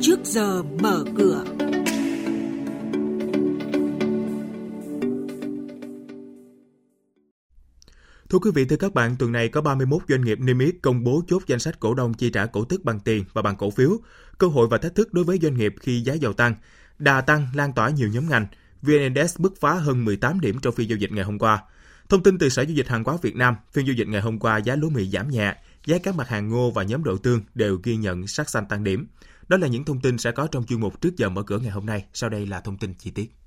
trước giờ mở cửa. Thưa quý vị, thưa các bạn, tuần này có 31 doanh nghiệp niêm yết công bố chốt danh sách cổ đông chi trả cổ tức bằng tiền và bằng cổ phiếu, cơ hội và thách thức đối với doanh nghiệp khi giá dầu tăng. Đà tăng lan tỏa nhiều nhóm ngành. VN Index bứt phá hơn 18 điểm trong phiên giao dịch ngày hôm qua. Thông tin từ Sở Giao dịch Hàng hóa Việt Nam, phiên giao dịch ngày hôm qua giá lúa mì giảm nhẹ, giá các mặt hàng ngô và nhóm đậu tương đều ghi nhận sắc xanh tăng điểm. Đó là những thông tin sẽ có trong chuyên mục trước giờ mở cửa ngày hôm nay. Sau đây là thông tin chi tiết.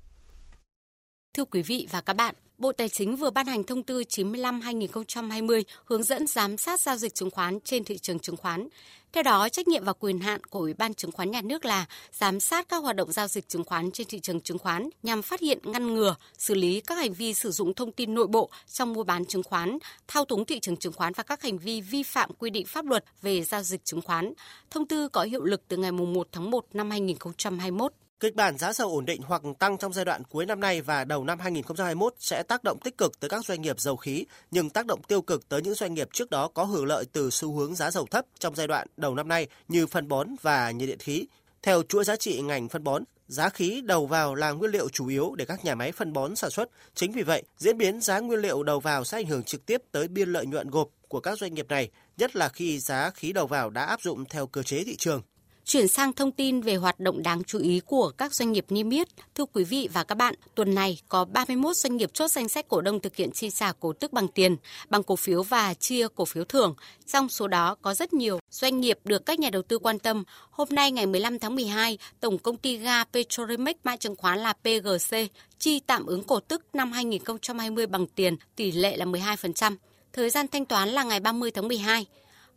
Thưa quý vị và các bạn, Bộ Tài chính vừa ban hành thông tư 95-2020 hướng dẫn giám sát giao dịch chứng khoán trên thị trường chứng khoán. Theo đó, trách nhiệm và quyền hạn của Ủy ban Chứng khoán Nhà nước là giám sát các hoạt động giao dịch chứng khoán trên thị trường chứng khoán nhằm phát hiện, ngăn ngừa, xử lý các hành vi sử dụng thông tin nội bộ trong mua bán chứng khoán, thao túng thị trường chứng khoán và các hành vi vi phạm quy định pháp luật về giao dịch chứng khoán. Thông tư có hiệu lực từ ngày 1 tháng 1 năm 2021. Kịch bản giá dầu ổn định hoặc tăng trong giai đoạn cuối năm nay và đầu năm 2021 sẽ tác động tích cực tới các doanh nghiệp dầu khí, nhưng tác động tiêu cực tới những doanh nghiệp trước đó có hưởng lợi từ xu hướng giá dầu thấp trong giai đoạn đầu năm nay như phân bón và nhiệt điện khí. Theo chuỗi giá trị ngành phân bón, giá khí đầu vào là nguyên liệu chủ yếu để các nhà máy phân bón sản xuất. Chính vì vậy, diễn biến giá nguyên liệu đầu vào sẽ ảnh hưởng trực tiếp tới biên lợi nhuận gộp của các doanh nghiệp này, nhất là khi giá khí đầu vào đã áp dụng theo cơ chế thị trường. Chuyển sang thông tin về hoạt động đáng chú ý của các doanh nghiệp niêm yết. Thưa quý vị và các bạn, tuần này có 31 doanh nghiệp chốt danh sách cổ đông thực hiện chi trả cổ tức bằng tiền, bằng cổ phiếu và chia cổ phiếu thưởng. Trong số đó có rất nhiều doanh nghiệp được các nhà đầu tư quan tâm. Hôm nay ngày 15 tháng 12, Tổng công ty ga Petrolimex mã chứng khoán là PGC chi tạm ứng cổ tức năm 2020 bằng tiền, tỷ lệ là 12%. Thời gian thanh toán là ngày 30 tháng 12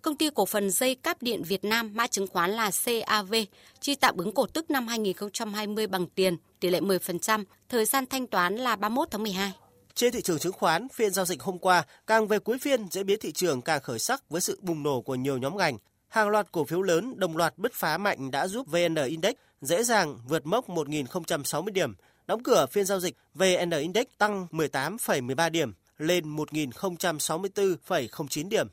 công ty cổ phần dây cáp điện Việt Nam mã chứng khoán là CAV chi tạm ứng cổ tức năm 2020 bằng tiền, tỷ lệ 10%, thời gian thanh toán là 31 tháng 12. Trên thị trường chứng khoán, phiên giao dịch hôm qua càng về cuối phiên diễn biến thị trường càng khởi sắc với sự bùng nổ của nhiều nhóm ngành. Hàng loạt cổ phiếu lớn đồng loạt bứt phá mạnh đã giúp VN Index dễ dàng vượt mốc 1.060 điểm. Đóng cửa phiên giao dịch, VN Index tăng 18,13 điểm lên 1.064,09 điểm.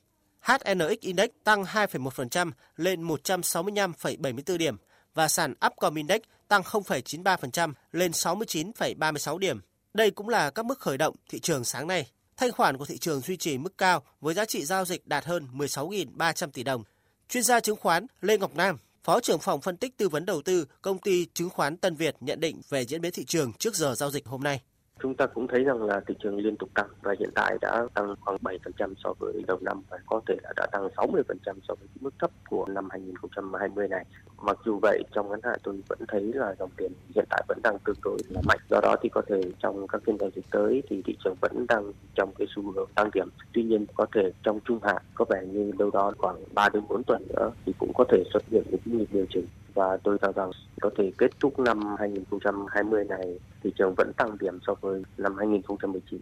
HNX Index tăng 2,1% lên 165,74 điểm và sàn Upcom Index tăng 0,93% lên 69,36 điểm. Đây cũng là các mức khởi động thị trường sáng nay. Thanh khoản của thị trường duy trì mức cao với giá trị giao dịch đạt hơn 16.300 tỷ đồng. Chuyên gia chứng khoán Lê Ngọc Nam, Phó trưởng phòng phân tích tư vấn đầu tư công ty chứng khoán Tân Việt nhận định về diễn biến thị trường trước giờ giao dịch hôm nay. Chúng ta cũng thấy rằng là thị trường liên tục tăng và hiện tại đã tăng khoảng 7% so với đầu năm và có thể là đã tăng 60% so với mức thấp của năm 2020 này. Mặc dù vậy, trong ngắn hạn tôi vẫn thấy là dòng tiền hiện tại vẫn đang tương đối là mạnh. Do đó thì có thể trong các phiên giao dịch tới thì thị trường vẫn đang trong cái xu hướng tăng điểm. Tuy nhiên có thể trong trung hạn có vẻ như đâu đó khoảng 3 đến 4 tuần nữa thì cũng có thể xuất hiện những nhịp điều chỉnh và tôi cho rằng có thể kết thúc năm 2020 này thị trường vẫn tăng điểm so với năm 2019.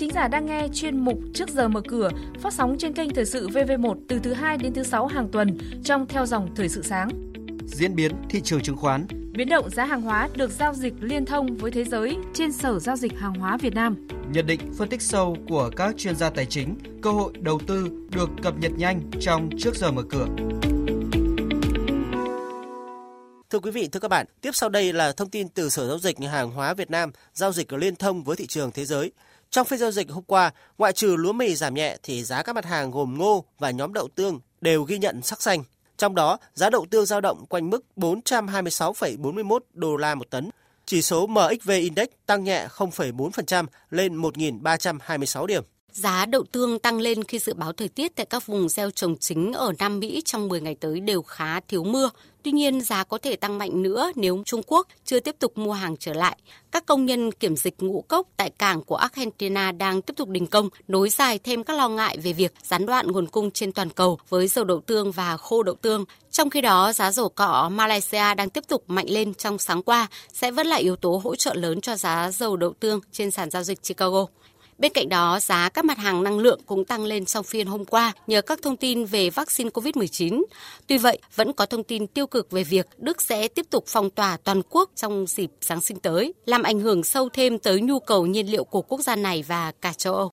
Thính giả đang nghe chuyên mục Trước giờ mở cửa phát sóng trên kênh Thời sự VV1 từ thứ 2 đến thứ 6 hàng tuần trong theo dòng Thời sự sáng. Diễn biến thị trường chứng khoán Biến động giá hàng hóa được giao dịch liên thông với thế giới trên Sở Giao dịch Hàng hóa Việt Nam. Nhận định phân tích sâu của các chuyên gia tài chính, cơ hội đầu tư được cập nhật nhanh trong trước giờ mở cửa. Thưa quý vị, thưa các bạn, tiếp sau đây là thông tin từ Sở Giao dịch Hàng hóa Việt Nam giao dịch liên thông với thị trường thế giới. Trong phiên giao dịch hôm qua, ngoại trừ lúa mì giảm nhẹ thì giá các mặt hàng gồm ngô và nhóm đậu tương đều ghi nhận sắc xanh. Trong đó, giá đậu tương dao động quanh mức 426,41 đô la một tấn. Chỉ số MXV Index tăng nhẹ 0,4% lên 1.326 điểm. Giá đậu tương tăng lên khi dự báo thời tiết tại các vùng gieo trồng chính ở Nam Mỹ trong 10 ngày tới đều khá thiếu mưa. Tuy nhiên, giá có thể tăng mạnh nữa nếu Trung Quốc chưa tiếp tục mua hàng trở lại. Các công nhân kiểm dịch ngũ cốc tại cảng của Argentina đang tiếp tục đình công, nối dài thêm các lo ngại về việc gián đoạn nguồn cung trên toàn cầu với dầu đậu tương và khô đậu tương. Trong khi đó, giá dầu cọ Malaysia đang tiếp tục mạnh lên trong sáng qua, sẽ vẫn là yếu tố hỗ trợ lớn cho giá dầu đậu tương trên sàn giao dịch Chicago. Bên cạnh đó, giá các mặt hàng năng lượng cũng tăng lên sau phiên hôm qua nhờ các thông tin về vaccine COVID-19. Tuy vậy, vẫn có thông tin tiêu cực về việc Đức sẽ tiếp tục phong tỏa toàn quốc trong dịp Giáng sinh tới, làm ảnh hưởng sâu thêm tới nhu cầu nhiên liệu của quốc gia này và cả châu Âu.